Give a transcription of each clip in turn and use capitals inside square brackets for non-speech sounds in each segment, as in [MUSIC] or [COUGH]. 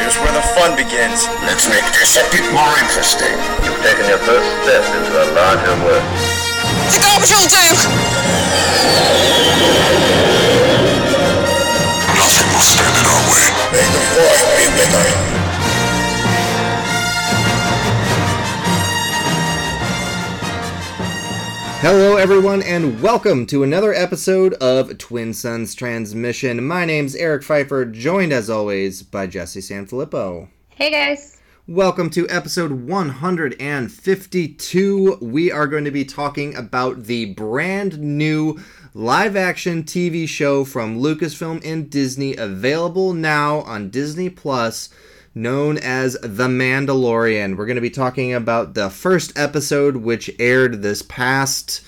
Here's where the fun begins. Let's make this a bit more interesting. You've taken your first step into a larger world. The garbage will do! Nothing will stand in our way. May the force be with us. Hello, everyone, and welcome to another episode of Twin Suns Transmission. My name's Eric Pfeiffer, joined as always by Jesse Sanfilippo. Hey guys. Welcome to episode 152. We are going to be talking about the brand new live action TV show from Lucasfilm and Disney, available now on Disney Plus known as The Mandalorian. We're going to be talking about the first episode, which aired this past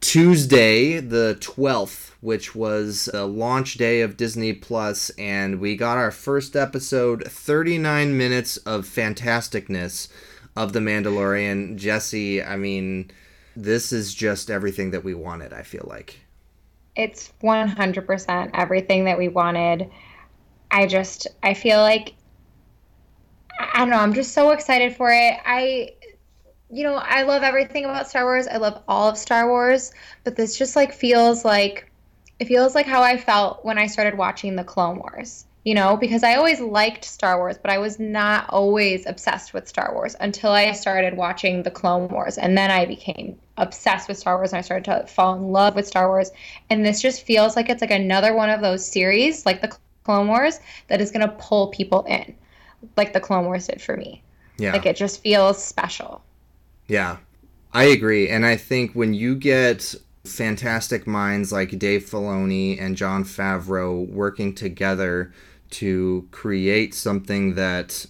Tuesday, the 12th, which was the launch day of Disney Plus, and we got our first episode 39 minutes of fantasticness of The Mandalorian. Jesse, I mean, this is just everything that we wanted, I feel like. It's 100% everything that we wanted. I just, I feel like I don't know. I'm just so excited for it. I, you know, I love everything about Star Wars. I love all of Star Wars, but this just like feels like it feels like how I felt when I started watching the Clone Wars. You know, because I always liked Star Wars, but I was not always obsessed with Star Wars until I started watching the Clone Wars. And then I became obsessed with Star Wars and I started to fall in love with Star Wars. And this just feels like it's like another one of those series, like the Clone Wars, that is going to pull people in like the Clone Wars did for me. Yeah. Like it just feels special. Yeah. I agree. And I think when you get fantastic minds like Dave Filoni and Jon Favreau working together to create something that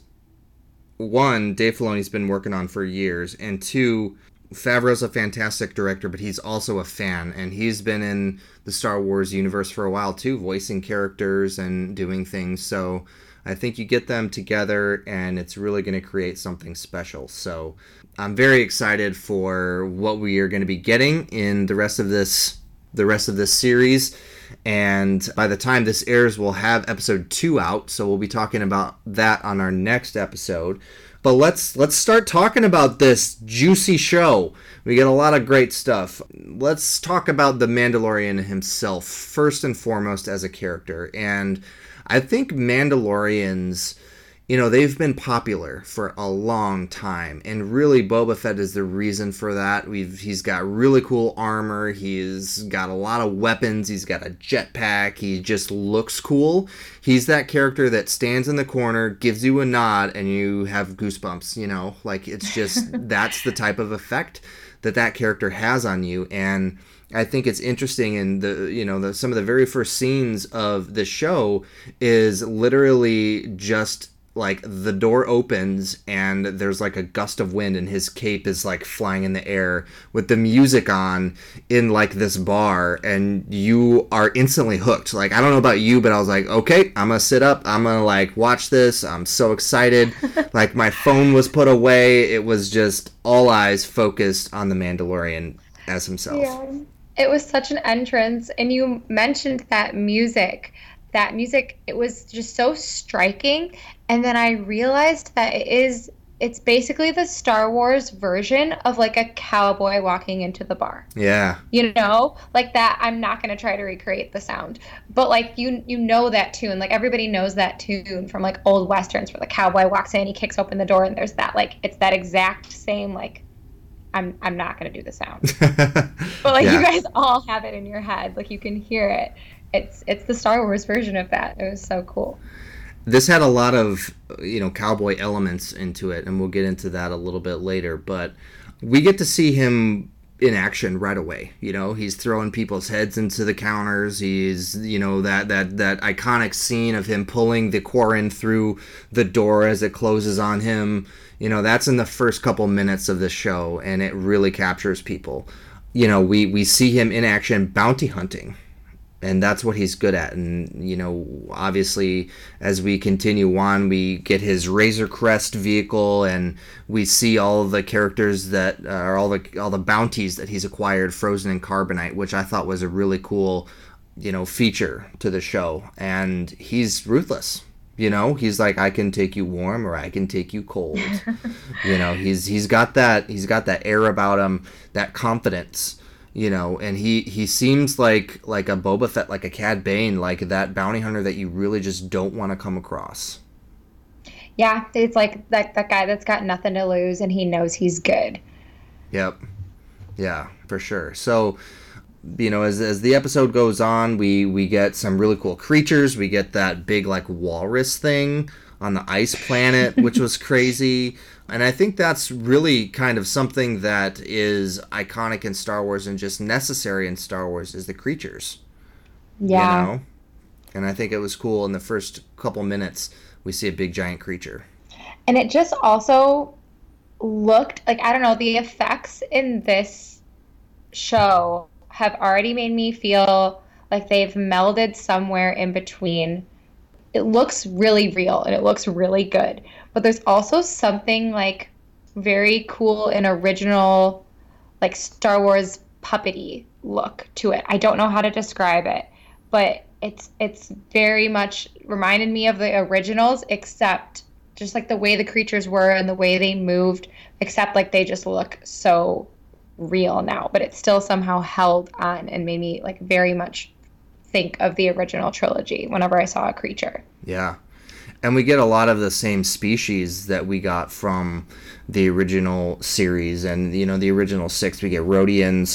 one, Dave Filoni's been working on for years, and two, Favreau's a fantastic director, but he's also a fan, and he's been in the Star Wars universe for a while too, voicing characters and doing things. So I think you get them together and it's really going to create something special. So I'm very excited for what we are going to be getting in the rest of this the rest of this series. And by the time this airs, we'll have episode two out. So we'll be talking about that on our next episode. But let's let's start talking about this juicy show. We get a lot of great stuff. Let's talk about the Mandalorian himself first and foremost as a character. And I think Mandalorians, you know, they've been popular for a long time, and really Boba Fett is the reason for that. We've he's got really cool armor, he's got a lot of weapons, he's got a jetpack, he just looks cool. He's that character that stands in the corner, gives you a nod, and you have goosebumps. You know, like it's just [LAUGHS] that's the type of effect that that character has on you, and I think it's interesting in the you know the some of the very first scenes of the show is literally just like the door opens and there's like a gust of wind and his cape is like flying in the air with the music on in like this bar and you are instantly hooked like i don't know about you but i was like okay i'm gonna sit up i'm gonna like watch this i'm so excited [LAUGHS] like my phone was put away it was just all eyes focused on the mandalorian as himself yeah. It was such an entrance. And you mentioned that music. That music, it was just so striking. And then I realized that it is, it's basically the Star Wars version of like a cowboy walking into the bar. Yeah. You know, like that. I'm not going to try to recreate the sound, but like you, you know that tune. Like everybody knows that tune from like old westerns where the cowboy walks in, he kicks open the door, and there's that like it's that exact same like I'm I'm not gonna do the sound. [LAUGHS] but like yeah. you guys all have it in your head, like you can hear it. It's it's the Star Wars version of that. It was so cool. This had a lot of you know cowboy elements into it, and we'll get into that a little bit later. But we get to see him in action right away. You know, he's throwing people's heads into the counters. He's, you know, that that that iconic scene of him pulling the Quarren through the door as it closes on him. You know, that's in the first couple minutes of the show, and it really captures people. You know, we, we see him in action bounty hunting, and that's what he's good at. And, you know, obviously, as we continue on, we get his Razor Crest vehicle, and we see all the characters that uh, are all the, all the bounties that he's acquired frozen in carbonite, which I thought was a really cool, you know, feature to the show. And he's ruthless you know, he's like, I can take you warm or I can take you cold. [LAUGHS] you know, he's he's got that he's got that air about him, that confidence. You know, and he he seems like like a Boba Fett, like a Cad Bane, like that bounty hunter that you really just don't want to come across. Yeah, it's like that that guy that's got nothing to lose and he knows he's good. Yep. Yeah, for sure. So you know as, as the episode goes on we we get some really cool creatures we get that big like walrus thing on the ice planet which was [LAUGHS] crazy and i think that's really kind of something that is iconic in star wars and just necessary in star wars is the creatures Yeah. you know and i think it was cool in the first couple minutes we see a big giant creature And it just also looked like I don't know, the effects in this show have already made me feel like they've melded somewhere in between. It looks really real and it looks really good. But there's also something like very cool and original like Star Wars puppety look to it. I don't know how to describe it, but it's it's very much reminded me of the originals except just like the way the creatures were and the way they moved except like they just look so real now but it still somehow held on and made me like very much think of the original trilogy whenever i saw a creature. Yeah. And we get a lot of the same species that we got from the original series and you know the original six. We get Rodians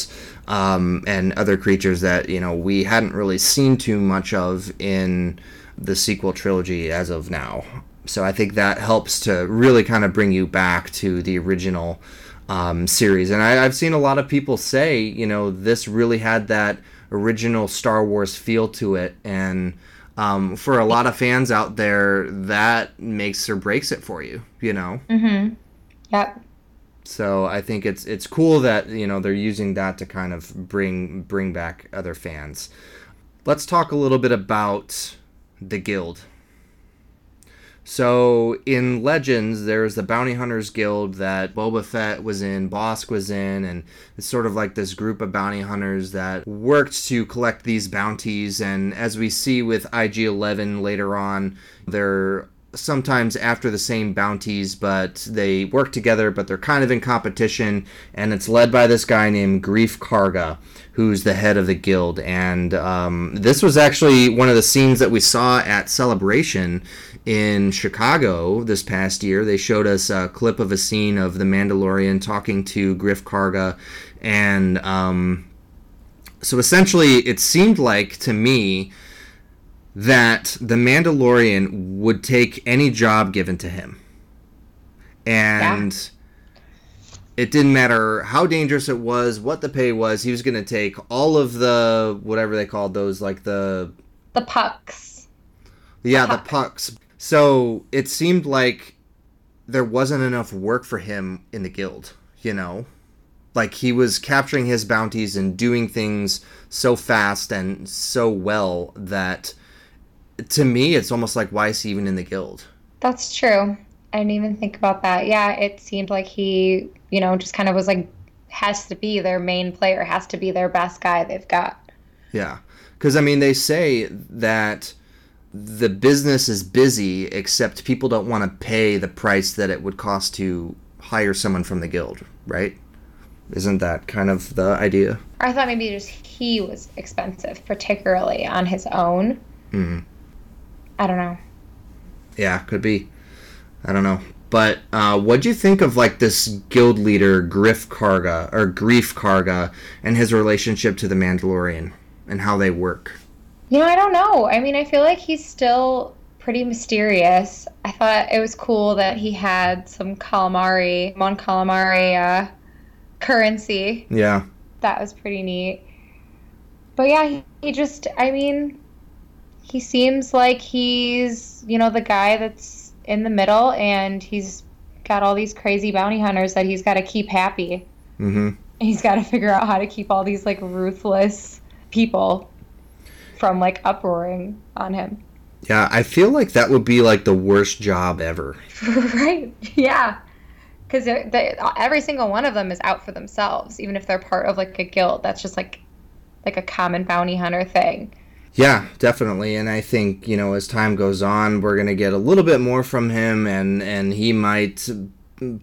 um, and other creatures that you know we hadn't really seen too much of in the sequel trilogy as of now. So I think that helps to really kind of bring you back to the original um, series. And I, I've seen a lot of people say you know this really had that original Star Wars feel to it and um, for a lot of fans out there, that makes or breaks it for you, you know. mm-hmm yep So I think it's it's cool that you know they're using that to kind of bring bring back other fans. Let's talk a little bit about the guild. So in Legends, there's the Bounty Hunters Guild that Boba Fett was in, Bossk was in, and it's sort of like this group of bounty hunters that worked to collect these bounties. And as we see with IG 11 later on, they're sometimes after the same bounties, but they work together, but they're kind of in competition. And it's led by this guy named Greef Karga, who's the head of the guild. And um, this was actually one of the scenes that we saw at Celebration in Chicago this past year. They showed us a clip of a scene of the Mandalorian talking to Griff Karga. And um, so essentially, it seemed like to me that the Mandalorian would take any job given to him. And it didn't matter how dangerous it was, what the pay was, he was going to take all of the whatever they called those like the the pucks yeah, the Puck. pucks. So it seemed like there wasn't enough work for him in the guild, you know? Like he was capturing his bounties and doing things so fast and so well that to me it's almost like why is he even in the guild? That's true. I didn't even think about that. Yeah, it seemed like he, you know, just kind of was like, has to be their main player, has to be their best guy they've got. Yeah. Cuz I mean they say that the business is busy except people don't want to pay the price that it would cost to hire someone from the guild, right? Isn't that kind of the idea? I thought maybe just he was expensive, particularly on his own. Mhm. I don't know. Yeah, could be. I don't know. But uh, what do you think of like this guild leader Griff Karga or Greef Karga and his relationship to the Mandalorian and how they work? You know, I don't know. I mean, I feel like he's still pretty mysterious. I thought it was cool that he had some calamari, Mon Calamari uh, currency. Yeah. That was pretty neat. But yeah, he, he just, I mean, he seems like he's, you know, the guy that's in the middle and he's got all these crazy bounty hunters that he's got to keep happy. Mm-hmm. He's got to figure out how to keep all these like ruthless people from like uproaring on him. Yeah, I feel like that would be like the worst job ever. [LAUGHS] right. Yeah. Because every single one of them is out for themselves, even if they're part of like a guild. That's just like like a common bounty hunter thing. Yeah, definitely. And I think, you know, as time goes on, we're going to get a little bit more from him and and he might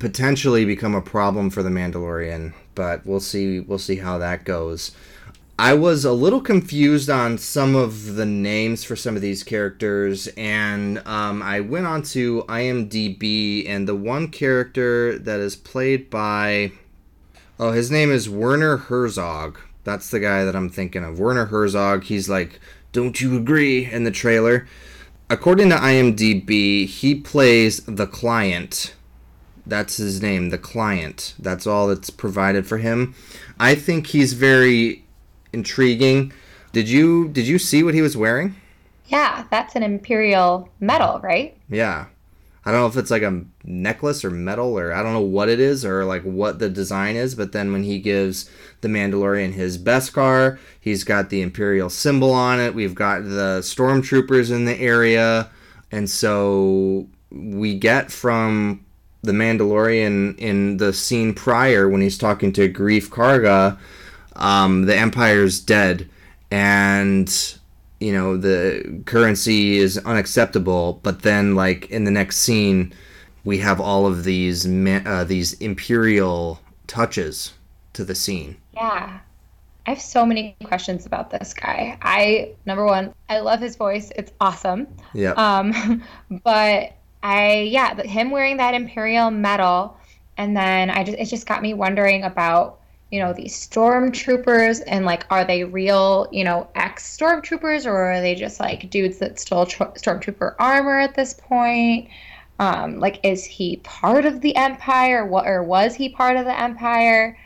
potentially become a problem for the Mandalorian, but we'll see we'll see how that goes. I was a little confused on some of the names for some of these characters, and um, I went on to IMDb, and the one character that is played by, oh, his name is Werner Herzog. That's the guy that I'm thinking of. Werner Herzog. He's like, "Don't you agree?" in the trailer. According to IMDb, he plays the client. That's his name, the client. That's all that's provided for him. I think he's very intriguing. Did you did you see what he was wearing? Yeah, that's an imperial medal, right? Yeah. I don't know if it's like a necklace or medal or I don't know what it is or like what the design is, but then when he gives the Mandalorian his Beskar, he's got the imperial symbol on it. We've got the stormtroopers in the area, and so we get from the Mandalorian in the scene prior when he's talking to Greef Karga um, the empire's dead and you know the currency is unacceptable but then like in the next scene we have all of these uh, these imperial touches to the scene. Yeah. I have so many questions about this guy. I number one i love his voice. It's awesome. Yeah um [LAUGHS] but i yeah him wearing that imperial medal and then i just it just got me wondering about you know these stormtroopers and like are they real you know ex stormtroopers or are they just like dudes that stole tr- stormtrooper armor at this point? Um, like is he part of the empire? What or was he part of the empire?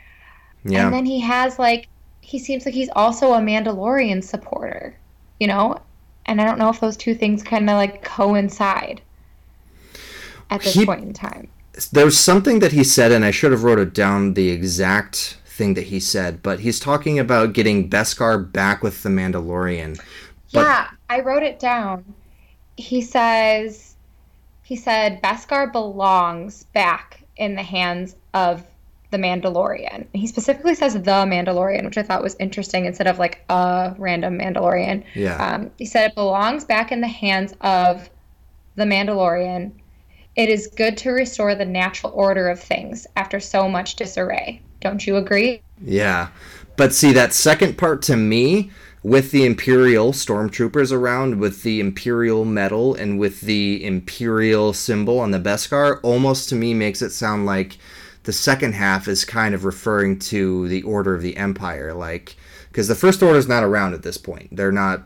Yeah. and then he has like he seems like he's also a mandalorian supporter you know? And i don't know if those two things kind of like coincide at this he, point in time. There's something that he said and i should have wrote it down the exact thing that he said, but he's talking about getting Beskar back with the Mandalorian. But... Yeah, I wrote it down. He says he said Beskar belongs back in the hands of the Mandalorian. He specifically says the Mandalorian, which I thought was interesting instead of like a random Mandalorian. Yeah. Um, he said it belongs back in the hands of the Mandalorian. It is good to restore the natural order of things after so much disarray. Don't you agree? Yeah. But see, that second part to me, with the Imperial stormtroopers around, with the Imperial medal, and with the Imperial symbol on the Beskar, almost to me makes it sound like the second half is kind of referring to the Order of the Empire. Like, because the First Order is not around at this point. They're not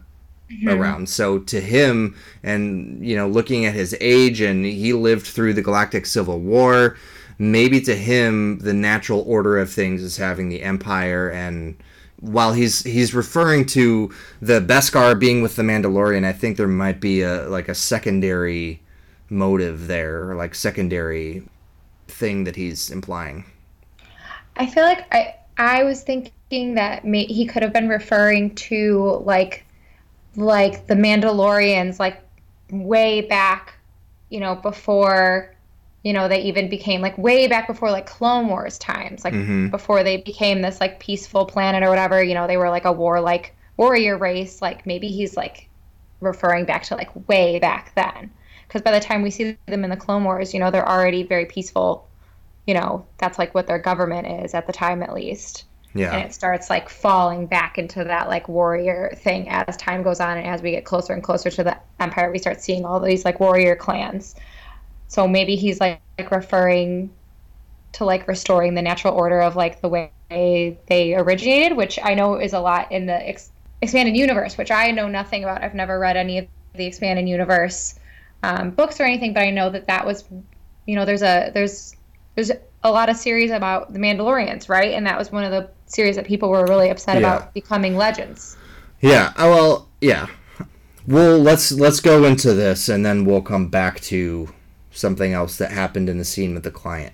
Mm-hmm. around. So to him, and you know, looking at his age, and he lived through the Galactic Civil War maybe to him the natural order of things is having the empire and while he's he's referring to the Beskar being with the Mandalorian, I think there might be a like a secondary motive there, or like secondary thing that he's implying. I feel like I I was thinking that may, he could have been referring to like like the Mandalorians like way back, you know, before you know they even became like way back before like clone wars times like mm-hmm. before they became this like peaceful planet or whatever you know they were like a warlike warrior race like maybe he's like referring back to like way back then. Because by the time we see them in the clone wars you know they're already very peaceful you know that's like what their government is at the time at least. Yeah. And it starts like falling back into that like warrior thing as time goes on and as we get closer and closer to the empire we start seeing all these like warrior clans so maybe he's like, like referring to like restoring the natural order of like the way they originated, which I know is a lot in the ex- expanded universe, which I know nothing about. I've never read any of the expanded universe um, books or anything, but I know that that was, you know, there's a there's there's a lot of series about the Mandalorians, right? And that was one of the series that people were really upset yeah. about becoming legends. Yeah. Uh, well, yeah. Well, let's let's go into this, and then we'll come back to something else that happened in the scene with the client.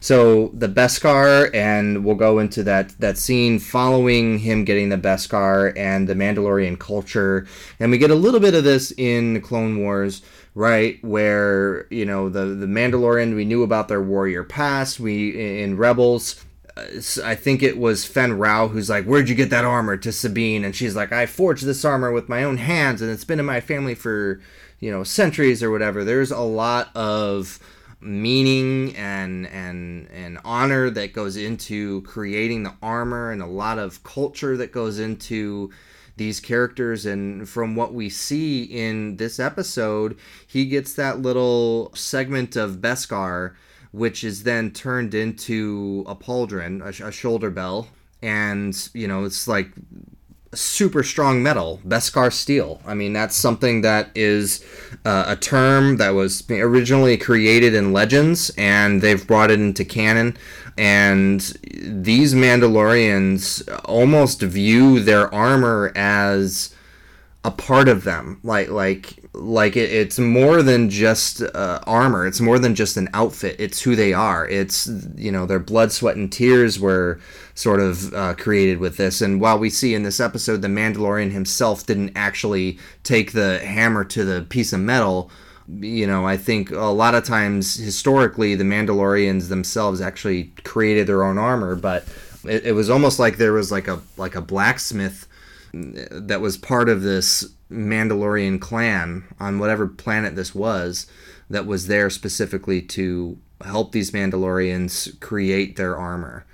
So the Beskar, and we'll go into that that scene following him getting the Beskar and the Mandalorian culture, and we get a little bit of this in Clone Wars, right? Where you know the the Mandalorian, we knew about their warrior past. We in Rebels. uh, I think it was Fenn Rau who's like, "Where'd you get that armor?" to Sabine, and she's like, "I forged this armor with my own hands, and it's been in my family for, you know, centuries or whatever." There's a lot of meaning and and and honor that goes into creating the armor and a lot of culture that goes into these characters and from what we see in this episode he gets that little segment of Beskar which is then turned into a pauldron a, a shoulder bell and you know it's like super strong metal, Beskar steel. I mean, that's something that is uh, a term that was originally created in Legends, and they've brought it into canon. And these Mandalorians almost view their armor as a part of them, like like like it, it's more than just uh, armor. It's more than just an outfit. It's who they are. It's you know their blood, sweat, and tears were sort of uh, created with this. And while we see in this episode the Mandalorian himself didn't actually take the hammer to the piece of metal, you know, I think a lot of times historically the Mandalorians themselves actually created their own armor, but it, it was almost like there was like a like a blacksmith that was part of this Mandalorian clan on whatever planet this was that was there specifically to help these Mandalorians create their armor.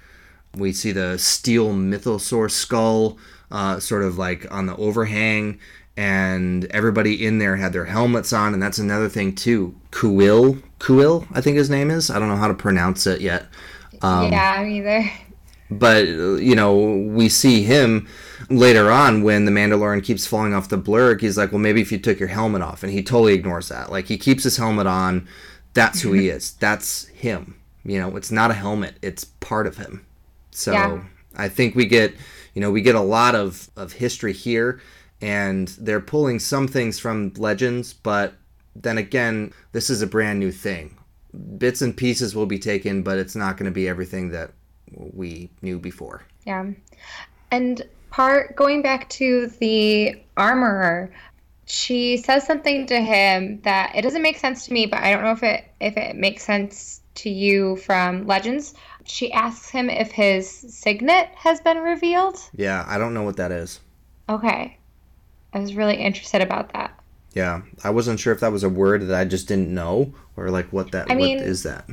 We see the steel mythosaur skull uh, sort of like on the overhang, and everybody in there had their helmets on, and that's another thing too. Kuil, Kuil, I think his name is. I don't know how to pronounce it yet. Um, yeah, either. But you know we see him later on when the mandalorian keeps falling off the blurrg he's like well maybe if you took your helmet off and he totally ignores that. Like he keeps his helmet on. That's who he [LAUGHS] is. That's him. You know it's not a helmet it's part of him. So Yeah. i think we get you know we get a lot of of history here and they're pulling some things from legends but then again this is a brand new thing. Bits and pieces will be taken but it's not going to be everything that we knew before Yeah. And part going back to the armorer, she says something to him that it doesn't make sense to me, but I don't know if it if it makes sense to you from Legends. She asks him if his signet has been revealed. yeah i don't know what that is Okay. I was really interested about that. yeah i wasn't sure if that was a word that i just didn't know or like what that I mean- what is that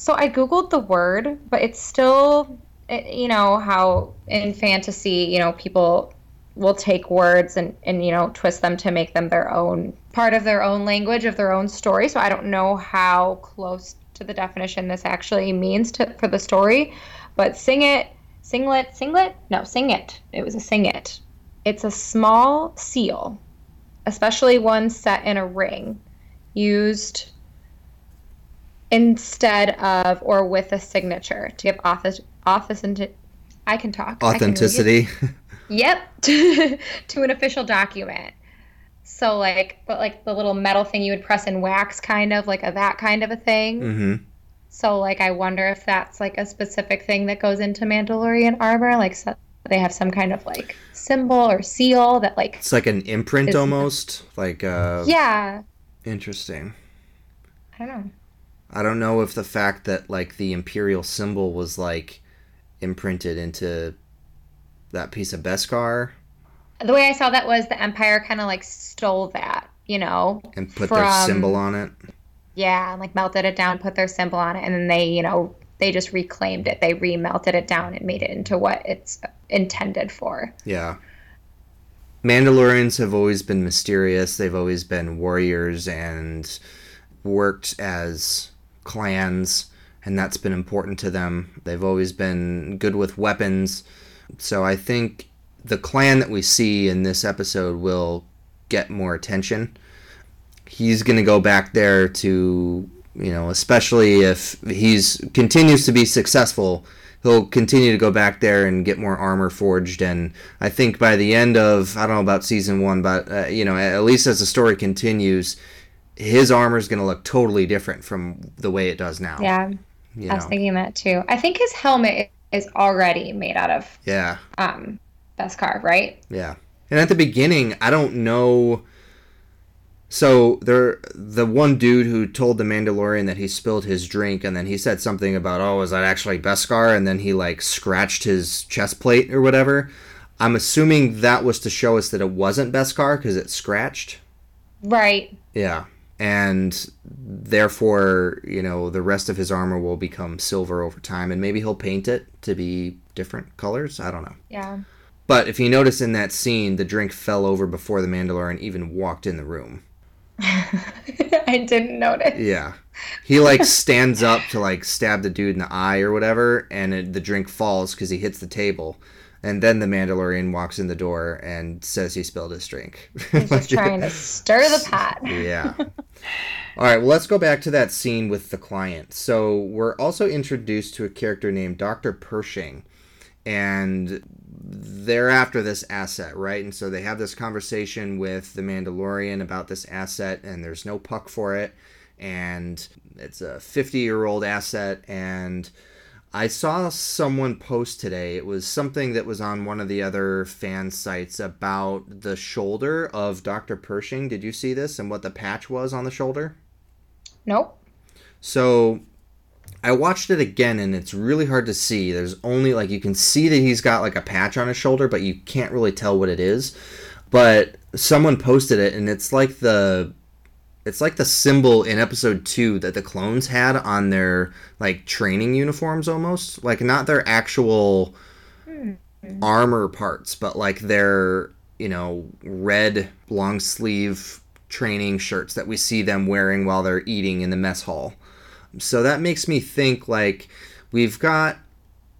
So I googled the word, but it's still, eh, you know, how in fantasy, you know, people will take words and, and, you know, twist them to make them their own part of their own language, of their own story. So I don't know how close to the definition this actually means to, for the story. But sing it, singlet, singlet? No, sing it. It was a sing it. It's a small seal, especially one set in a ring, used instead of or with a signature. To give office office and I can talk. I can authenticity? Yep, [LAUGHS] to an official document. So like, but like the little metal thing you would press in wax, kind of like a that kind of a thing. hmm So like, I wonder if that's like a specific thing that goes into Mandalorian armor, like so they have some kind of like symbol or seal that like, it's like an imprint Is- almost? Like uh yeah, interesting. I don't know. I don't know if the fact that like the imperial symbol was like imprinted into that piece of beskar The way I saw that was the Empire kind of like stole that, you know, and put their symbol on it yeah, and like melted it down, put their symbol on it, and then they, you know, they just reclaimed it. They remelted it down and made it into what it's intended for. Yeah. Mandalorians have always been mysterious. They've always been warriors and worked as clans, and that's been important to them. They've always been good with weapons. So I think the clan that we see in this episode will get more attention. He's going to go back there to, you know, especially if he's continues to be successful, he'll continue to go back there and get more armor forged and i think by the end of i don't know about season one but uh, you know at least as the story continues his armor is going to look totally different from the way it does now. Yeah, you I was know? thinking that too. I think his helmet is already made out of Yeah. um Beskar, right? Yeah. And at the beginning, I don't know. So there, the one dude who told the Mandalorian that he spilled his drink, and then he said something about, "Oh, is that actually Beskar?" And then he like scratched his chest plate or whatever. I'm assuming that was to show us that it wasn't Beskar because it scratched. Right. Yeah. And therefore, you know, the rest of his armor will become silver over time, and maybe he'll paint it to be different colors. I don't know. Yeah. But if you notice in that scene, the drink fell over before the Mandalorian even walked in the room. [LAUGHS] I didn't notice. Yeah. He like stands up to like stab the dude in the eye or whatever, and it, the drink falls because he hits the table. And then the Mandalorian walks in the door and says he spilled his drink. He's [LAUGHS] trying to stir the pot. yeah. All right, well, let's go back to that scene with the client. So, we're also introduced to a character named Dr. Pershing, and they're after this asset, right? And so they have this conversation with the Mandalorian about this asset, and there's no puck for it, and it's a 50 year old asset, and I saw someone post today. It was something that was on one of the other fan sites about the shoulder of Dr. Pershing. Did you see this and what the patch was on the shoulder? Nope. So I watched it again and it's really hard to see. There's only like you can see that he's got like a patch on his shoulder, but you can't really tell what it is. But someone posted it and it's like the it's like the symbol in episode 2 that the clones had on their like training uniforms almost. Like not their actual hmm. armor parts, but like their, you know, red long sleeve training shirts that we see them wearing while they're eating in the mess hall. So that makes me think like we've got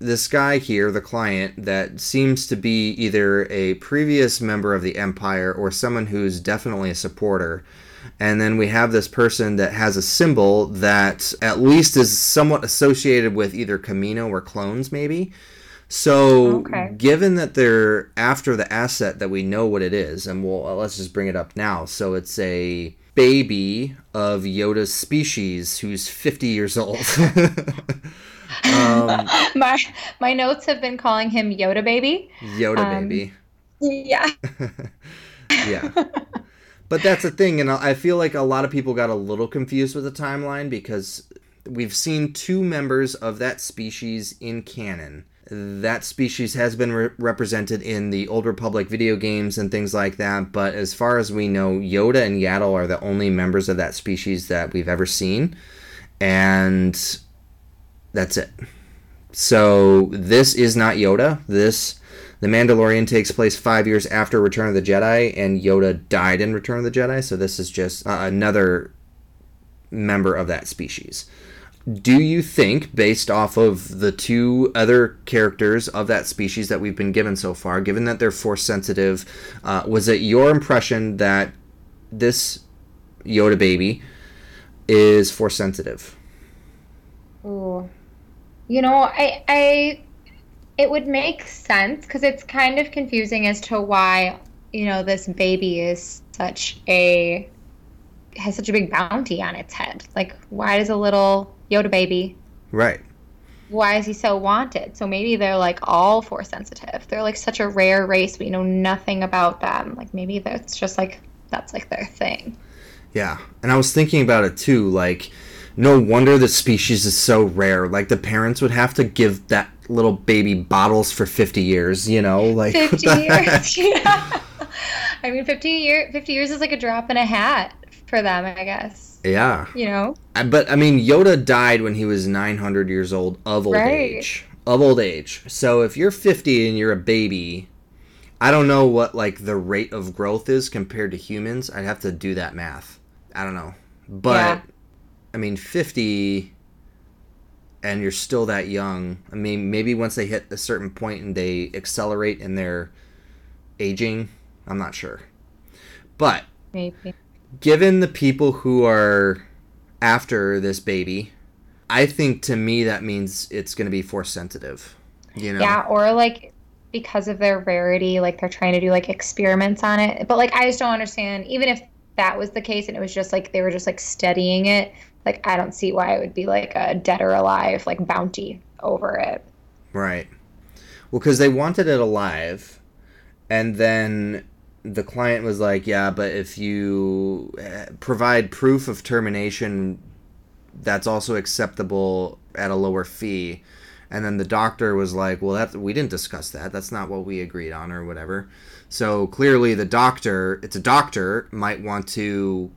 this guy here, the client, that seems to be either a previous member of the Empire or someone who's definitely a supporter. And then we have this person that has a symbol that at least is somewhat associated with either Kamino or clones, maybe. So, Okay. given that they're after the asset that we know what it is, and we'll uh, let's just bring it up now. So it's a baby of Yoda's species who's 50 years old. [LAUGHS] um, [LAUGHS] My my notes have been calling him Yoda baby. Yoda Um, baby. Yeah. [LAUGHS] Yeah. But that's the thing, and I feel like a lot of people got a little confused with the timeline because we've seen two members of that species in canon. That species has been re- represented in the Old Republic video games and things like that, but as far as we know, Yoda and Yaddle are the only members of that species that we've ever seen, and that's it. So this is not Yoda. This the Mandalorian takes place five years after Return of the Jedi, and Yoda died in Return of the Jedi. So this is just uh, another member of that species. Do you think, based off of the two other characters of that species that we've been given so far, given that they're force sensitive, uh, was it your impression that this Yoda baby is force sensitive? Ooh. You know, I I it would make sense because it's kind of confusing as to why, you know, this baby is such a has such a big bounty on its head. Like why does a little Yoda baby Right. why is he so wanted? So maybe they're like all force sensitive. They're like such a rare race. We know nothing about them. Like maybe that's just like that's like their thing. Yeah, and I was thinking about it too. Like, no wonder the species is so rare. Like, the parents would have to give that little baby bottles for fifty years. You know, like what [LAUGHS] 50 the heck? years. [LAUGHS] yeah. I mean, 50 year 50 years is like a drop in a hat for them, I guess. Yeah, You know? Uh, but I mean, Yoda died when he was nine hundred years old of old Right. age. Of old age. So if you're fifty and you're a baby, I don't know what like the rate of growth is compared to humans. I'd have to do that math. I don't know, but. Yeah. I mean, 50 and you're still that young. I mean, maybe once they hit a certain point and they accelerate in their aging, I'm not sure. But Maybe. given the people who are after this baby, I think to me that means it's going to be force sensitive. You know? Yeah, or like because of their rarity, like they're trying to do like experiments on it. But like I just don't understand, even if that was the case and it was just like they were just like studying it, like I don't see why it would be like a dead or alive like bounty over it. Right. Well, because they wanted it alive, and then the client was like, "Yeah, but if you eh, provide proof of termination, that's also acceptable at a lower fee." And then the doctor was like, "Well, that we didn't discuss that. That's not what we agreed on, or whatever." So clearly, the doctor, it's a doctor, might want to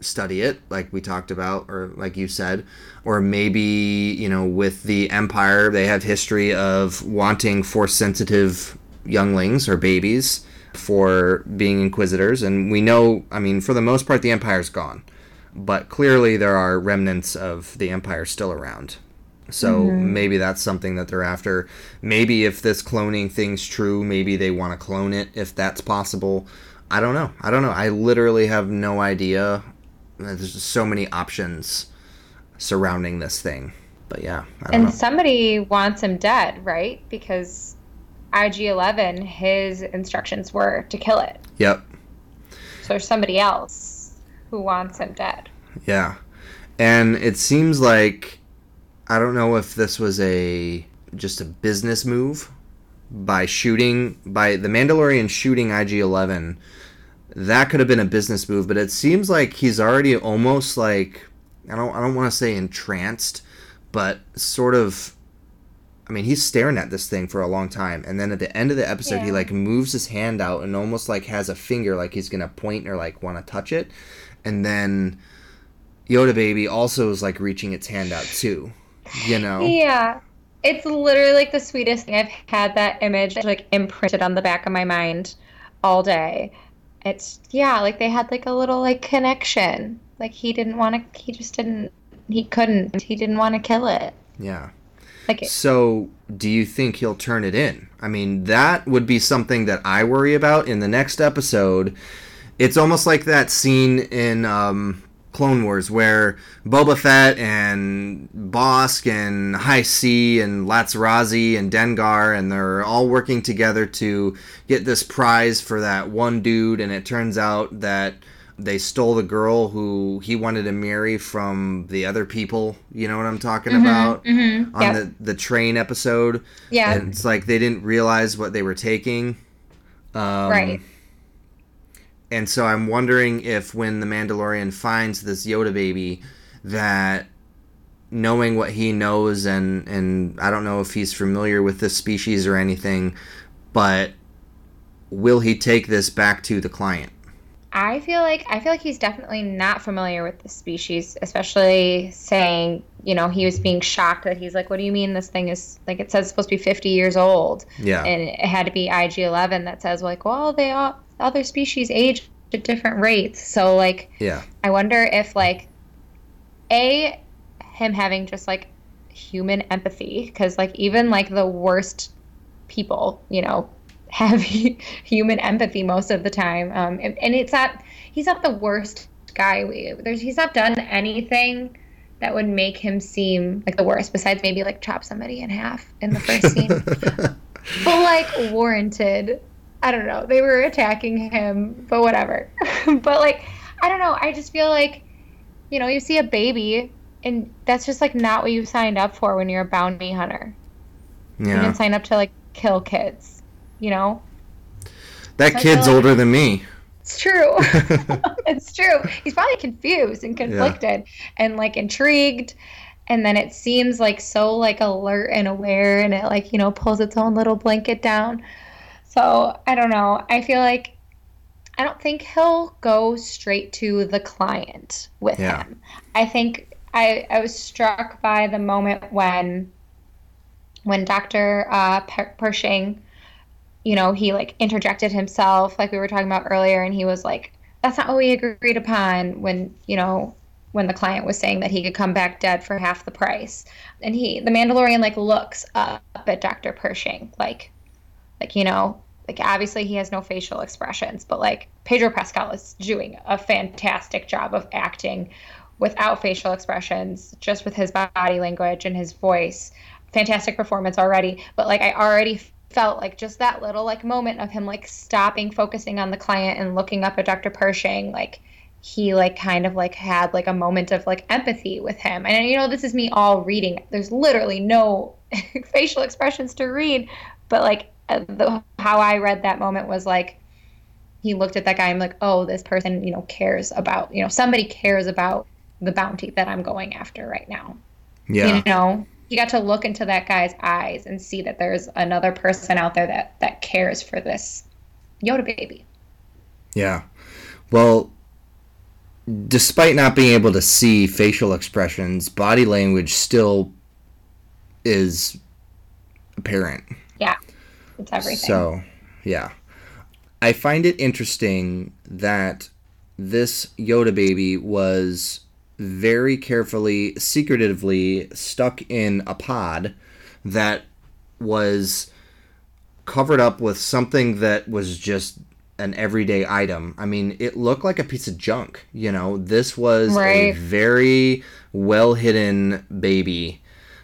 study it, like we talked about, or like you said, or maybe you know, with the Empire, they have history of wanting force sensitive younglings or babies for being inquisitors, and we know, I mean, for the most part, the Empire's gone, but clearly there are remnants of the Empire still around. So mm-hmm. maybe that's something that they're after. Maybe if this cloning thing's true, maybe they want to clone it if that's possible. I don't know. I don't know. I literally have no idea. There's just so many options surrounding this thing. But yeah, I don't And know. somebody wants him dead, right? Because IG11, his instructions were to kill it. Yep. So there's somebody else who wants him dead. Yeah. And it seems like I don't know if this was a just a business move by shooting by the Mandalorian shooting IG11. That could have been a business move, but it seems like he's already almost like I don't I don't want to say entranced, but sort of I mean, he's staring at this thing for a long time, and then at the end of the episode, he like moves his hand out and almost like has a finger, like he's gonna point or like want to touch it, and then Yoda baby also is like reaching its hand out too, you know? Yeah. It's literally like the sweetest thing. I've had that image like imprinted on the back of my mind all day. It's yeah, like they had like a little like connection. Like he didn't want to he just didn't he couldn't. He didn't want to kill it. Yeah. Like So, do you think he'll turn it in? I mean, that would be something that I worry about in the next episode. It's almost like that scene in um, Clone Wars where Boba Fett and Bossk and High C and Latts Razzi and Dengar and they're all working together to get this prize for that one dude, and it turns out that they stole the girl who he wanted to marry from the other people. You know what I'm talking about? mhm, On yep. the, the train episode. Yeah. And it's like they didn't realize what they were taking. Um, right. And so I'm wondering if when the Mandalorian finds this Yoda baby, that knowing what he knows and and I don't know if he's familiar with this species or anything, but will he take this back to the client? I feel like I feel like he's definitely not familiar with the species, especially saying, you know, he was being shocked that he's like, "What do you mean this thing is like it says it's supposed to be 50 years old?" Yeah. And it had to be IG11 that says like, "Well, they all other species age at different rates." So like yeah. I wonder if like a him having just like human empathy because like even like the worst people, you know, [LAUGHS] have human empathy most of the time. Um, and, and it's not he's not the worst guy. We, there's he's not done anything that would make him seem like the worst. Besides maybe like chop somebody in half in the first scene, [LAUGHS] but like warranted. I don't know. They were attacking him, but whatever. [LAUGHS] but like I don't know. I just feel like you know you see a baby and that's just like not what you signed up for when you're a bounty hunter. Yeah. You Yeah. didn't sign up to like kill kids. You know. That I kid's like- older than me. It's true. [LAUGHS] [LAUGHS] it's true. He's probably confused and conflicted and like intrigued. And then it seems like so like alert and aware and it like, you know, pulls its own little blanket down. So I don't know. I feel like I don't think he'll go straight to the client with Yeah. him. I think I I was struck by the moment when when Dr. Uh, Per- Pershing you know, he like interjected himself, like we were talking about earlier, and he was like, "That's not what we agreed upon." When you know, when the client was saying that he could come back dead for half the price, and he, the Mandalorian, like looks up at Doctor Pershing, like, like you know, like obviously he has no facial expressions, but like Pedro Pascal is doing a fantastic job of acting without facial expressions, just with his body language and his voice. Fantastic performance already, but like I already felt like just that little like moment of him like stopping, focusing on the client and looking up at Dr. Pershing, like he like kind of like had like a moment of like empathy with him. And you know, this is me all reading. There's literally no [LAUGHS] facial expressions to read, but like Uh, the, how I read that moment was like he looked at that guy and I'm like, oh, this person, you know, cares about, you know, somebody cares about the bounty that I'm going after right now. Yeah. You know, you got to look into that guy's eyes and see that there's another person out there that that cares for this Yoda baby. Yeah. Well, despite not being able to see facial expressions, body language still is apparent. It's everything. So, yeah. I find it interesting that this Yoda baby was very carefully, secretively stuck in a pod that was covered up with something that was just an everyday item. I mean, it looked like a piece of junk. You know, this was a very well hidden baby.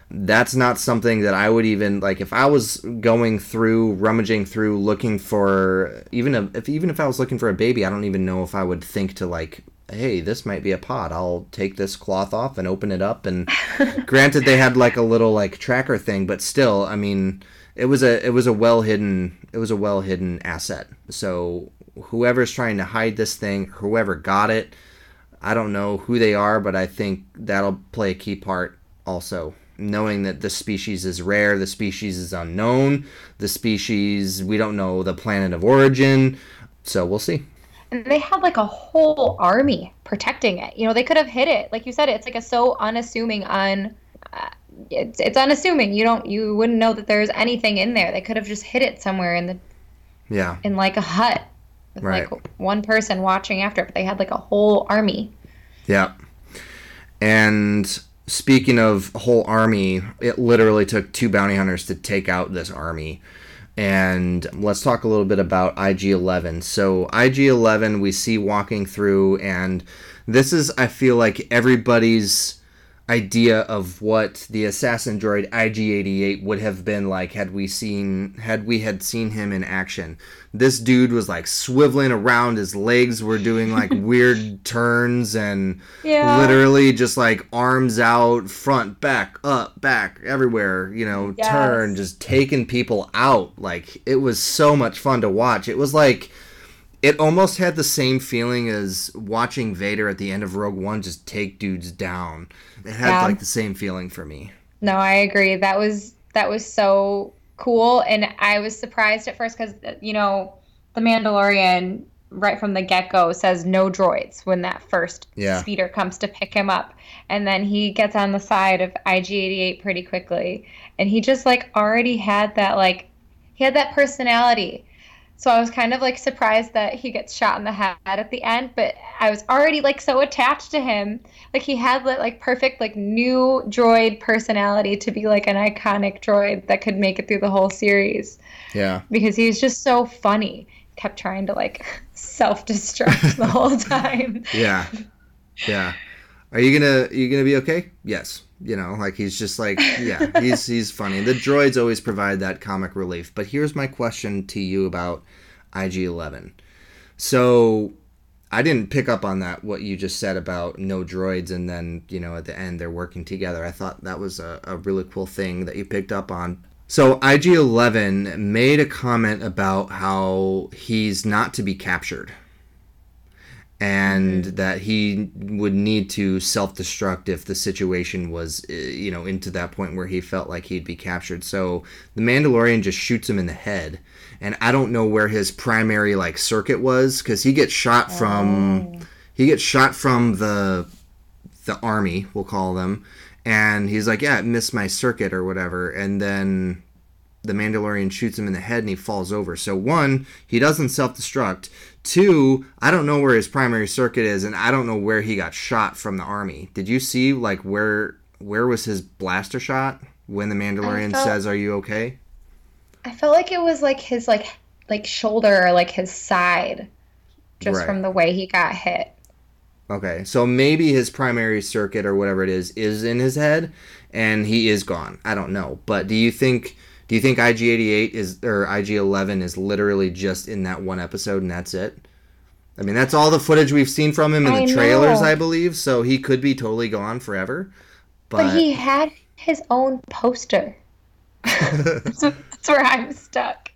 That's not something that I would even like if I was going through rummaging through looking for even a, if even if I was looking for a baby, I don't even know if I would think to like hey, this might be a pod. I'll take this cloth off and open it up and [LAUGHS] granted they had like a little like tracker thing, but still, I mean, it was a it was a well hidden it was a well hidden asset. So whoever's trying to hide this thing, whoever got it, I don't know who they are, but I think that'll play a key part also. Knowing that the species is rare, the species is unknown, the species we don't know the planet of origin. So we'll see. and they had like a whole army protecting it. You know, they could have hit it. Like you said, it's like a so unassuming un uh, it's it's unassuming. You don't you wouldn't know that there's anything in there. They could have just hid it somewhere in the Yeah. in like a hut with Right. like one person watching after it. But they had like a whole army. Yeah. And speaking of whole army, it literally took two bounty hunters to take out this army. And let's talk a little bit about IG 11. So, IG 11, we see walking through, and this is, I feel like, everybody's idea of what the assassin droid IG88 would have been like had we seen had we had seen him in action. This dude was like swiveling around, his legs were doing like [LAUGHS] weird turns and Yeah. literally just like arms out, front, back, up, back, everywhere, you know, Yes. turn, just taking people out. Like it was so much fun to watch. It was like it almost had the same feeling as watching Vader at the end of Rogue One just take dudes down. It had Yeah. like the same feeling for me. No, I agree. That was that was so cool, and I was surprised at first because uh, you know the Mandalorian right from the get go says no droids when that first Yeah. speeder comes to pick him up, and then he gets on the side of IG88 pretty quickly, and he just like already had that like he had that personality. So I was kind of like surprised that he gets shot in the head at the end, but I was already like so attached to him. Like he had like, perfect like new droid personality to be like an iconic droid that could make it through the whole series Yeah. because he was just so funny. Kept trying to like [LAUGHS] self-destruct the whole [LAUGHS] time. Yeah. Yeah. Are you gonna you gonna be okay? Yes. You know, like he's just like yeah, [LAUGHS] he's he's funny. The droids always provide that comic relief. But here's my question to you about IG Eleven. So I didn't pick up on that what you just said about no droids and then, you know, at the end they're working together. I thought that was a, a really cool thing that you picked up on. So IG Eleven made a comment about how he's not to be captured and that he would need to self-destruct if the situation was uh, you know into that point where he felt like he'd be captured so the mandalorian just shoots him in the head and i don't know where his primary like circuit was because he gets shot from he gets shot from the the army we'll call them and he's like yeah it missed my circuit or whatever and then the Mandalorian shoots him in the head and he falls over. So one, he doesn't self-destruct. Two, I don't know where his primary circuit is, and I don't know where he got shot from the army. Did you see like where where was his blaster shot when the Mandalorian felt- says, "Are you okay"? I felt like it was like his like like shoulder or like his side just Right. from the way he got hit. Okay, so maybe his primary circuit or whatever it is is in his head, and he is gone. I don't know, but do you think Do you think IG88 is or IG11 is literally just in that one episode and that's it? I mean, that's all the footage we've seen from him in I the trailers, know. I believe. So he could be totally gone forever. But, But he had his own poster. that's that's where I'm stuck.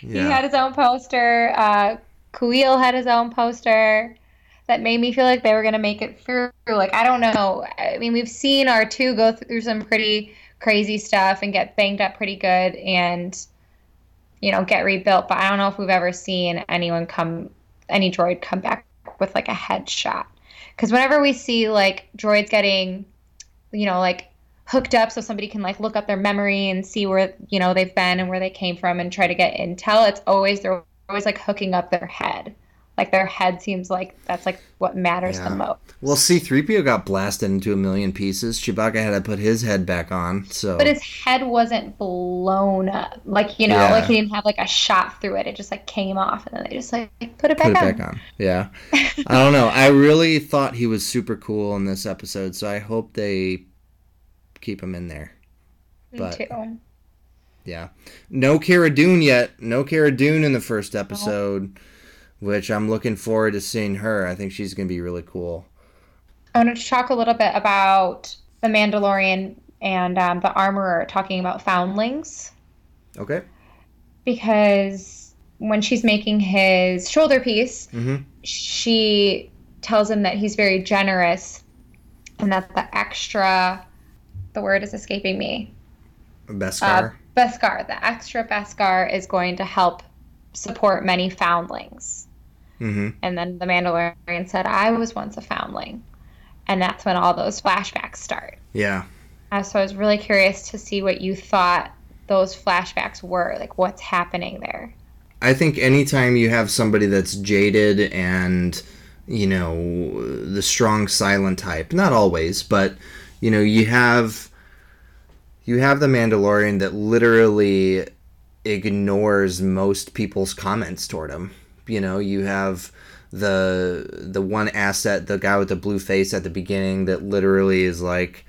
He had his own poster. Uh, Kuiil had his own poster. That made me feel like they were gonna make it through. Like I don't know. I mean, we've seen R2 go through some pretty crazy stuff and get banged up pretty good, and you know get rebuilt. But I don't know if we've ever seen anyone come, any droid come back with like a headshot. Because whenever we see like droids getting, you know, like hooked up so somebody can like look up their memory and see where you know they've been and where they came from and try to get intel it's always they're always like hooking up their head like their head seems like that's like what matters Yeah. the most Well, C3PO got blasted into a million pieces. Chewbacca had to put his head back on. So but his head wasn't blown up like you know Yeah. like he didn't have like a shot through it it just like came off and then they just like put it back, put it on. back on. Yeah. I don't know. I really thought he was super cool in this episode, so I hope they keep him in there. Me But- too. Yeah. No Cara Dune yet. No Cara Dune in the first episode, which I'm looking forward to seeing her. I think she's going to be really cool. I wanted to talk a little bit about the Mandalorian and um, the armorer talking about foundlings. Okay. because when she's making his shoulder piece, Mhm. she tells him that he's very generous and that the extra, the word is escaping me, uh, Beskar. Beskar, the extra Beskar is going to help support many foundlings. Mm-hmm. And then the Mandalorian said, I was once a foundling. And that's when all those flashbacks start. Yeah. Uh, so I was really curious to see what you thought those flashbacks were, like what's happening there. I think anytime you have somebody that's jaded and you know the strong silent type, not always, but you know you have you have the Mandalorian that literally ignores most people's comments toward him. You know, you have the the one asset, the guy with the blue face at the beginning that literally is like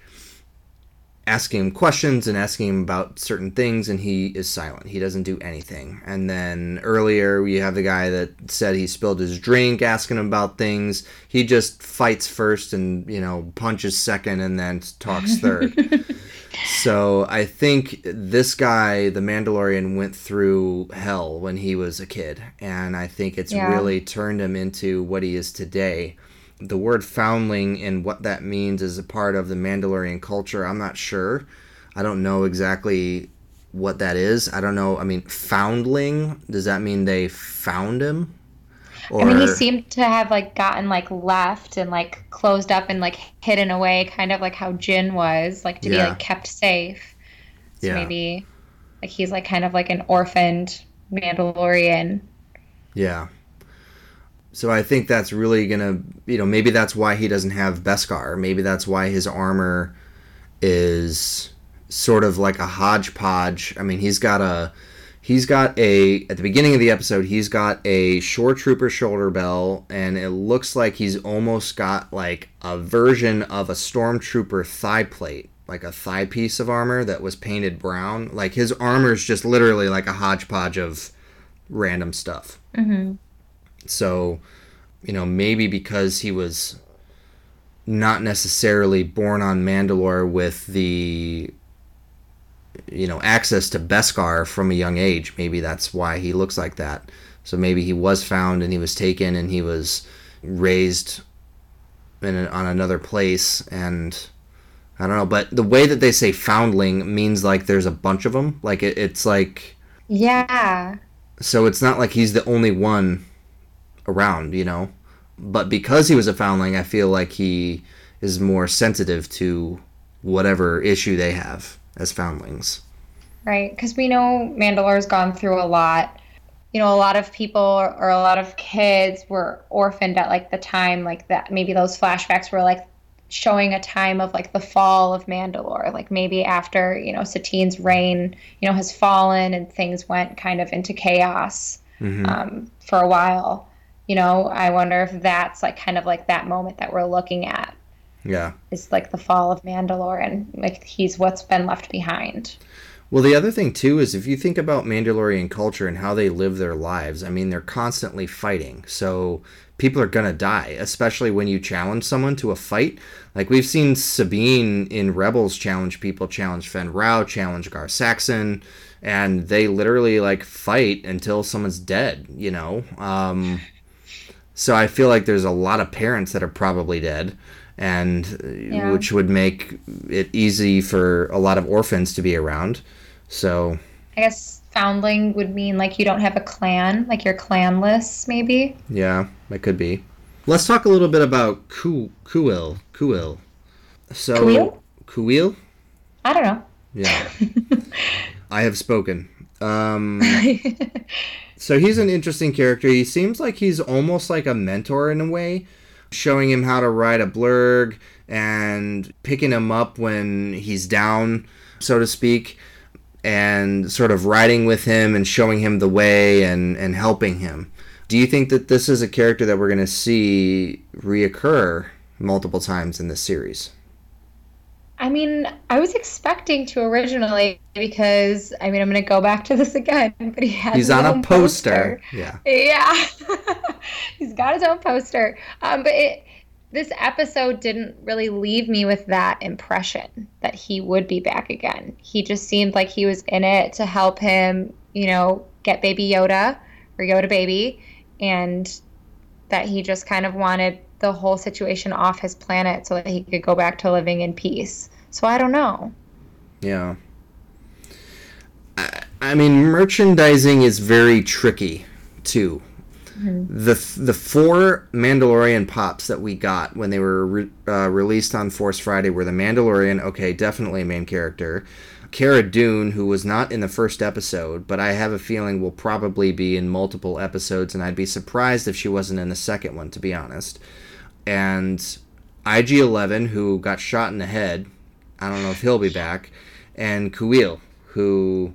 asking him questions and asking him about certain things and he is silent. He doesn't do anything. And then earlier we have the guy that said he spilled his drink asking him about things. He just fights first and you know punches second and then talks third. [LAUGHS] So i think this guy the mandalorian went through hell when he was a kid. And i think it's Yeah. really turned him into what he is today the word foundling and what that means is a part of the Mandalorian culture, I'm not sure. I don't know exactly what that is. I don't know. I mean, foundling, does that mean they found him? Or, I mean, he seemed to have like gotten like left and like closed up and like hidden away, kind of like how Jyn was, like to be like kept safe. So Yeah. maybe like he's like kind of like an orphaned Mandalorian. Yeah. So I think that's really gonna, you know, maybe that's why he doesn't have Beskar. Maybe that's why his armor is sort of like a hodgepodge. I mean, he's got a, he's got a at the beginning of the episode, he's got a shore trooper shoulder bell, and it looks like he's almost got like a version of a stormtrooper thigh plate. Like a thigh piece of armor that was painted brown. Like his armor is just literally like a hodgepodge of random stuff. Mm-hmm. So, you know, maybe because he was not necessarily born on Mandalore with the you know access to Beskar from a young age, maybe that's why he looks like that. So maybe he was found and he was taken and he was raised in a, on another place and I don't know, but the way that they say foundling means like there's a bunch of them. Like it, it's like Yeah. so it's not like he's the only one around, you know. But because he was a foundling, I feel like he is more sensitive to whatever issue they have as foundlings. Right, because we know Mandalore's gone through a lot. You know, a lot of people or a lot of kids were orphaned at like the time, like that. Maybe those flashbacks were like showing a time of like the fall of Mandalore, like maybe after you know Satine's reign, you know, has fallen and things went kind of into chaos um, for a while. You know, I wonder if that's like kind of like that moment that we're looking at Yeah. is like the fall of Mandalore and like he's what's been left behind. Well, the other thing too is if you think about Mandalorian culture and how they live their lives, I mean, they're constantly fighting. So people are going to die, especially when you challenge someone to a fight. Like we've seen Sabine in Rebels challenge people, challenge Fenn Rau, challenge Gar Saxon, and they literally like fight until someone's dead, you know? Um, so I feel like there's a lot of parents that are probably dead and uh, Yeah. which would make it easy for a lot of orphans to be around. So I guess foundling would mean like you don't have a clan, like you're clanless, maybe. yeah, that could be. Let's talk a little bit about Ku Kuil. Kuil. So Kuiil? Kuil? I don't know. Yeah. [LAUGHS] I have spoken. Um, [LAUGHS] so he's an interesting character. He seems like he's almost like a mentor in a way, showing him how to ride a blurrg and picking him up when he's down, so to speak, and sort of riding with him and showing him the way and, and helping him. Do you think that this is a character that we're going to see reoccur multiple times in this series? I mean, I was expecting to originally because I mean I'm gonna go back to this again, [LAUGHS] but he has He's his on a own poster. Yeah. Yeah, [LAUGHS] he's got his own poster. Um, but it, this episode didn't really leave me with that impression that he would be back again. He just seemed like he was in it to help him, you know, get Baby Yoda or Yoda Baby, and that he just kind of wanted the whole situation off his planet so that he could go back to living in peace. So I don't know. Yeah. I, I mean, merchandising is very tricky too. The the four Mandalorian pops that we got when they were re- uh, released on Force Friday were the Mandalorian. Okay, definitely a main character. Cara Dune, who was not in the first episode, but I have a feeling will probably be in multiple episodes, and I'd be surprised if she wasn't in the second one, to be honest. And IG 11, who got shot in the head, I don't know if he'll be back, and Kuiil, who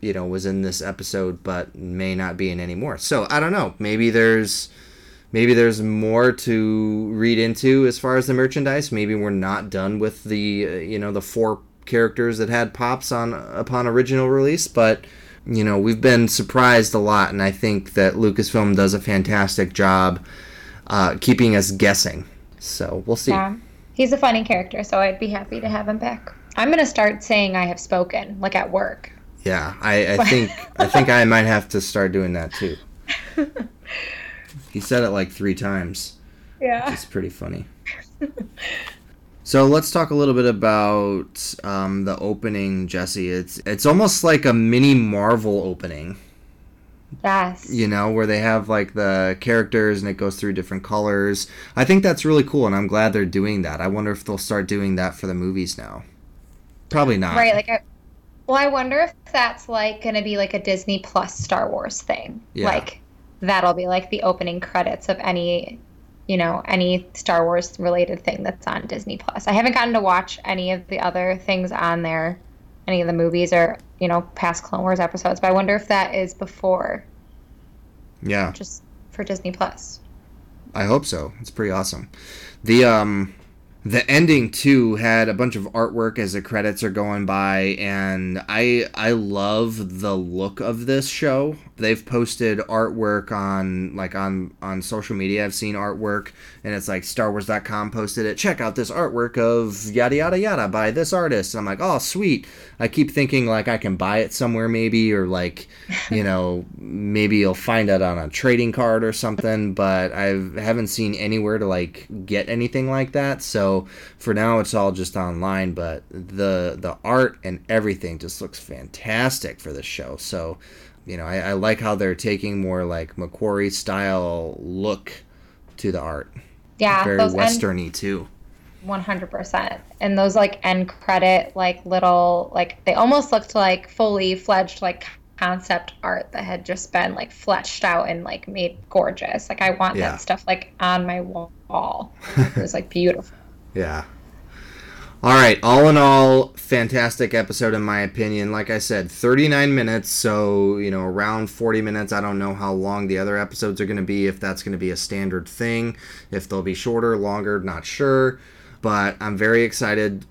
you know was in this episode but may not be in anymore. So I don't know. Maybe there's maybe there's more to read into as far as the merchandise. Maybe we're not done with the uh, you know the four characters that had pops on upon original release, but you know we've been surprised a lot, and I think that Lucasfilm does a fantastic job uh, keeping us guessing. So we'll see. Yeah. He's a funny character, so I'd be happy to have him back. I'm gonna start saying I have spoken, like at work. Yeah, I, I think I think I might have to start doing that too. [LAUGHS] He said it like three times. Yeah. It's pretty funny. So let's talk a little bit about um, the opening, Jesse. It's it's almost like a mini Marvel opening, Yes. you know, where they have like the characters and it goes through different colors. I think that's really cool, and I'm glad they're doing that. I wonder if they'll start doing that for the movies now. Probably not. Right, like I, well, I wonder if that's like going to be like a Disney Plus Star Wars thing. Yeah. Like that'll be like the opening credits of any, you know, any Star Wars related thing that's on Disney Plus. I haven't gotten to watch any of the other things on there, any of the movies or you know past Clone Wars episodes. But I wonder if that is before, Yeah. just for Disney Plus. I hope so. It's pretty awesome. The um the ending too had a bunch of artwork as the credits are going by and I I love the look of this show. They've posted artwork on like on on social media. I've seen artwork and it's like starwars.com posted it. Check out this artwork of yada yada yada by this artist. And I'm like, "Oh, sweet." I keep thinking like I can buy it somewhere maybe or like, [LAUGHS] you know, maybe you'll find it on a trading card or something, but I haven't seen anywhere to like get anything like that. So for now it's all just online, but the the art and everything just looks fantastic for this show. So, you know, I, I like how they're taking more like McQuarrie style look to the art. Yeah, Very those end westerny too. One hundred percent. And those like end credit, like little, like they almost looked like fully fledged like concept art that had just been like fleshed out and like made gorgeous. Like I want Yeah. that stuff like on my wall. [LAUGHS] it was like beautiful. Yeah. All right. All in all, fantastic episode in my opinion. Like I said, 39 minutes, so you know around 40 minutes. I don't know how long the other episodes are going to be. If that's going to be a standard thing, if they'll be shorter, longer, not sure. But I'm very excited.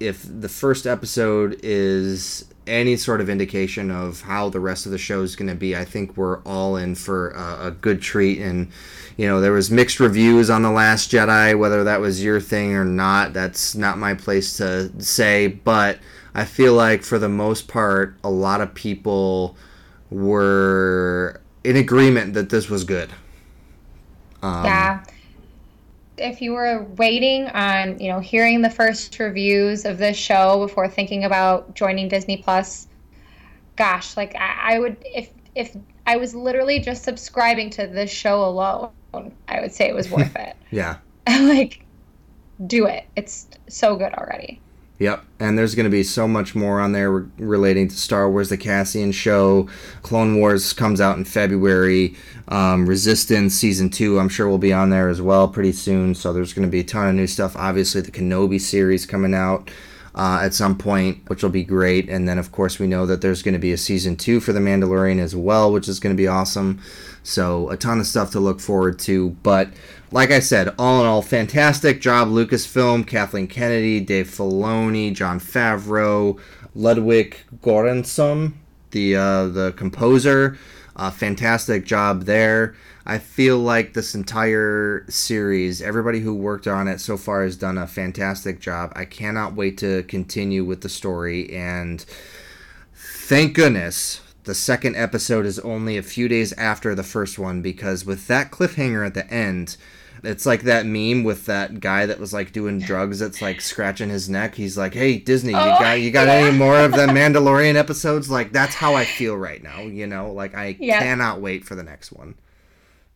If the first episode is any sort of indication of how the rest of the show is going to be, I think we're all in for a, good treat. And you know, there was mixed reviews on the Last Jedi. Whether that was your thing or not, that's not my place to say. But I feel like for the most part, a lot of people were in agreement that this was good. Um, yeah. If you were waiting on, you know, hearing the first reviews of this show before thinking about joining Disney Plus, gosh, like I, I would if if I was literally just subscribing to this show alone, I would say it was worth [LAUGHS] it. Yeah. [LAUGHS] like do it. It's so good already. Yep, and there's going to be so much more on there re- relating to Star Wars: The Cassian Show. Clone Wars comes out in February. Um, Resistance season two, I'm sure will be on there as well pretty soon. So there's going to be a ton of new stuff. Obviously, the Kenobi series coming out uh, at some point, which will be great. And then, of course, we know that there's going to be a season two for The Mandalorian as well, which is going to be awesome. So a ton of stuff to look forward to. But like I said, all in all, fantastic job, Lucasfilm, Kathleen Kennedy, Dave Filoni, Jon Favreau, Ludwig Göransson, the uh, the composer. Uh, fantastic job there. I feel like this entire series, everybody who worked on it so far has done a fantastic job. I cannot wait to continue with the story, and thank goodness the second episode is only a few days after the first one because with that cliffhanger at the end, it's like that meme with that guy that was like doing drugs that's like scratching his neck. He's like, "Hey Disney, you Oh, got you got yeah. any more of the [LAUGHS] Mandalorian episodes?" Like that's how I feel right now, you know? Like I Yep. cannot wait for the next one.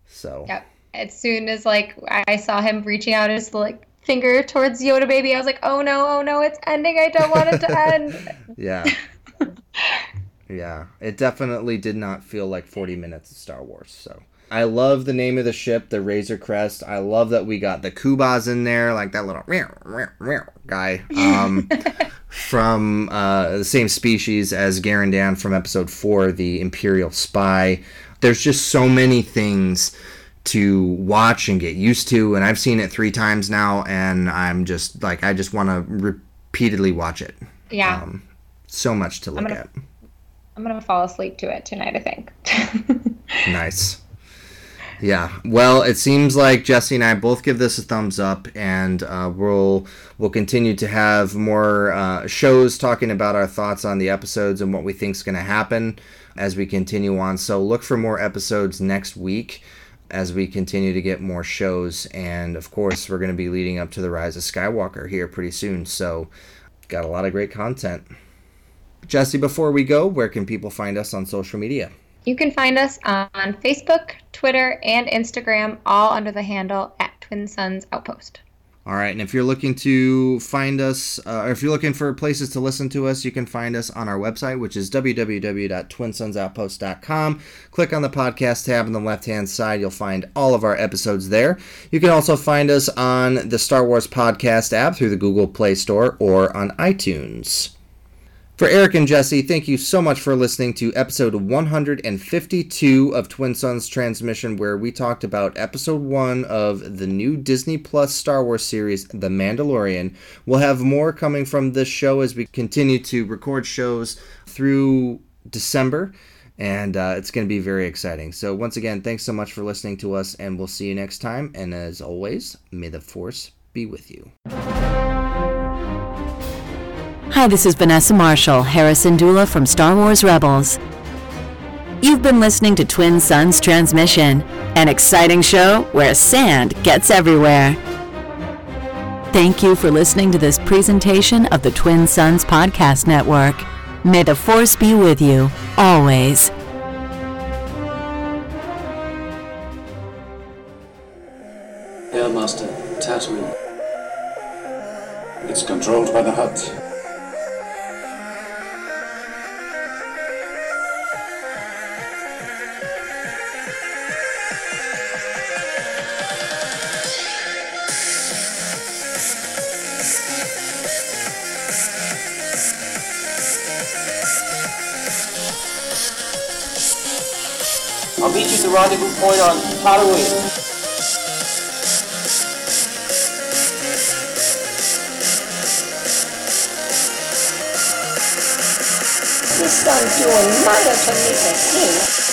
So, Yep. As soon as like I saw him reaching out his like finger towards Yoda baby, I was like, "Oh no, oh no, it's ending. I don't want it to end." [LAUGHS] yeah. [LAUGHS] yeah, it definitely did not feel like 40 minutes of Star Wars. So I love the name of the ship, the Razor Crest. I love that we got the Kubaz in there, like that little meow, meow, meow guy um, [LAUGHS] from uh, the same species as Garindan from Episode 4, the Imperial Spy. There's just so many things to watch and get used to, and I've seen it three times now, and I'm just like, I just want to repeatedly watch it. yeah. Um, so much to look gonna- at. I'm going to fall asleep to it tonight, I think. [LAUGHS] Nice. Yeah. Well, it seems like Jesse and I both give this a thumbs up, and uh, we'll we'll continue to have more uh, shows talking about our thoughts on the episodes and what we think's going to happen as we continue on. So look for more episodes next week as we continue to get more shows, and of course we're going to be leading up to the Rise of Skywalker here pretty soon. So got a lot of great content. Jesse, before we go, where can people find us on social media? You can find us on Facebook, Twitter, and Instagram, all under the handle at Twin Sons Outpost. All right, and if you're looking to find us, uh, or if you're looking for places to listen to us, you can find us on our website, which is www.twinsonsoutpost.com. Click on the podcast tab on the left hand side. You'll find all of our episodes there. You can also find us on the Star Wars Podcast app through the Google Play Store or on iTunes. For Eric and Jesse, thank you so much for listening to episode 152 of Twin Sons Transmission, where we talked about episode one of the new Disney Plus Star Wars series, The Mandalorian. We'll have more coming from this show as we continue to record shows through December, and uh, it's going to be very exciting. So, once again, thanks so much for listening to us, and we'll see you next time. And as always, may the Force be with you. Hi, this is Vanessa Marshall, Hera Syndulla from Star Wars Rebels. You've been listening to Twin Sons Transmission, an exciting show where sand gets everywhere. Thank you for listening to this presentation of the Twin Sons Podcast Network. May the Force be with you, always. Airmaster, Tatooine. It's controlled by the Hutt. Rendezvous point on Tatooine. son doing murder to me and him.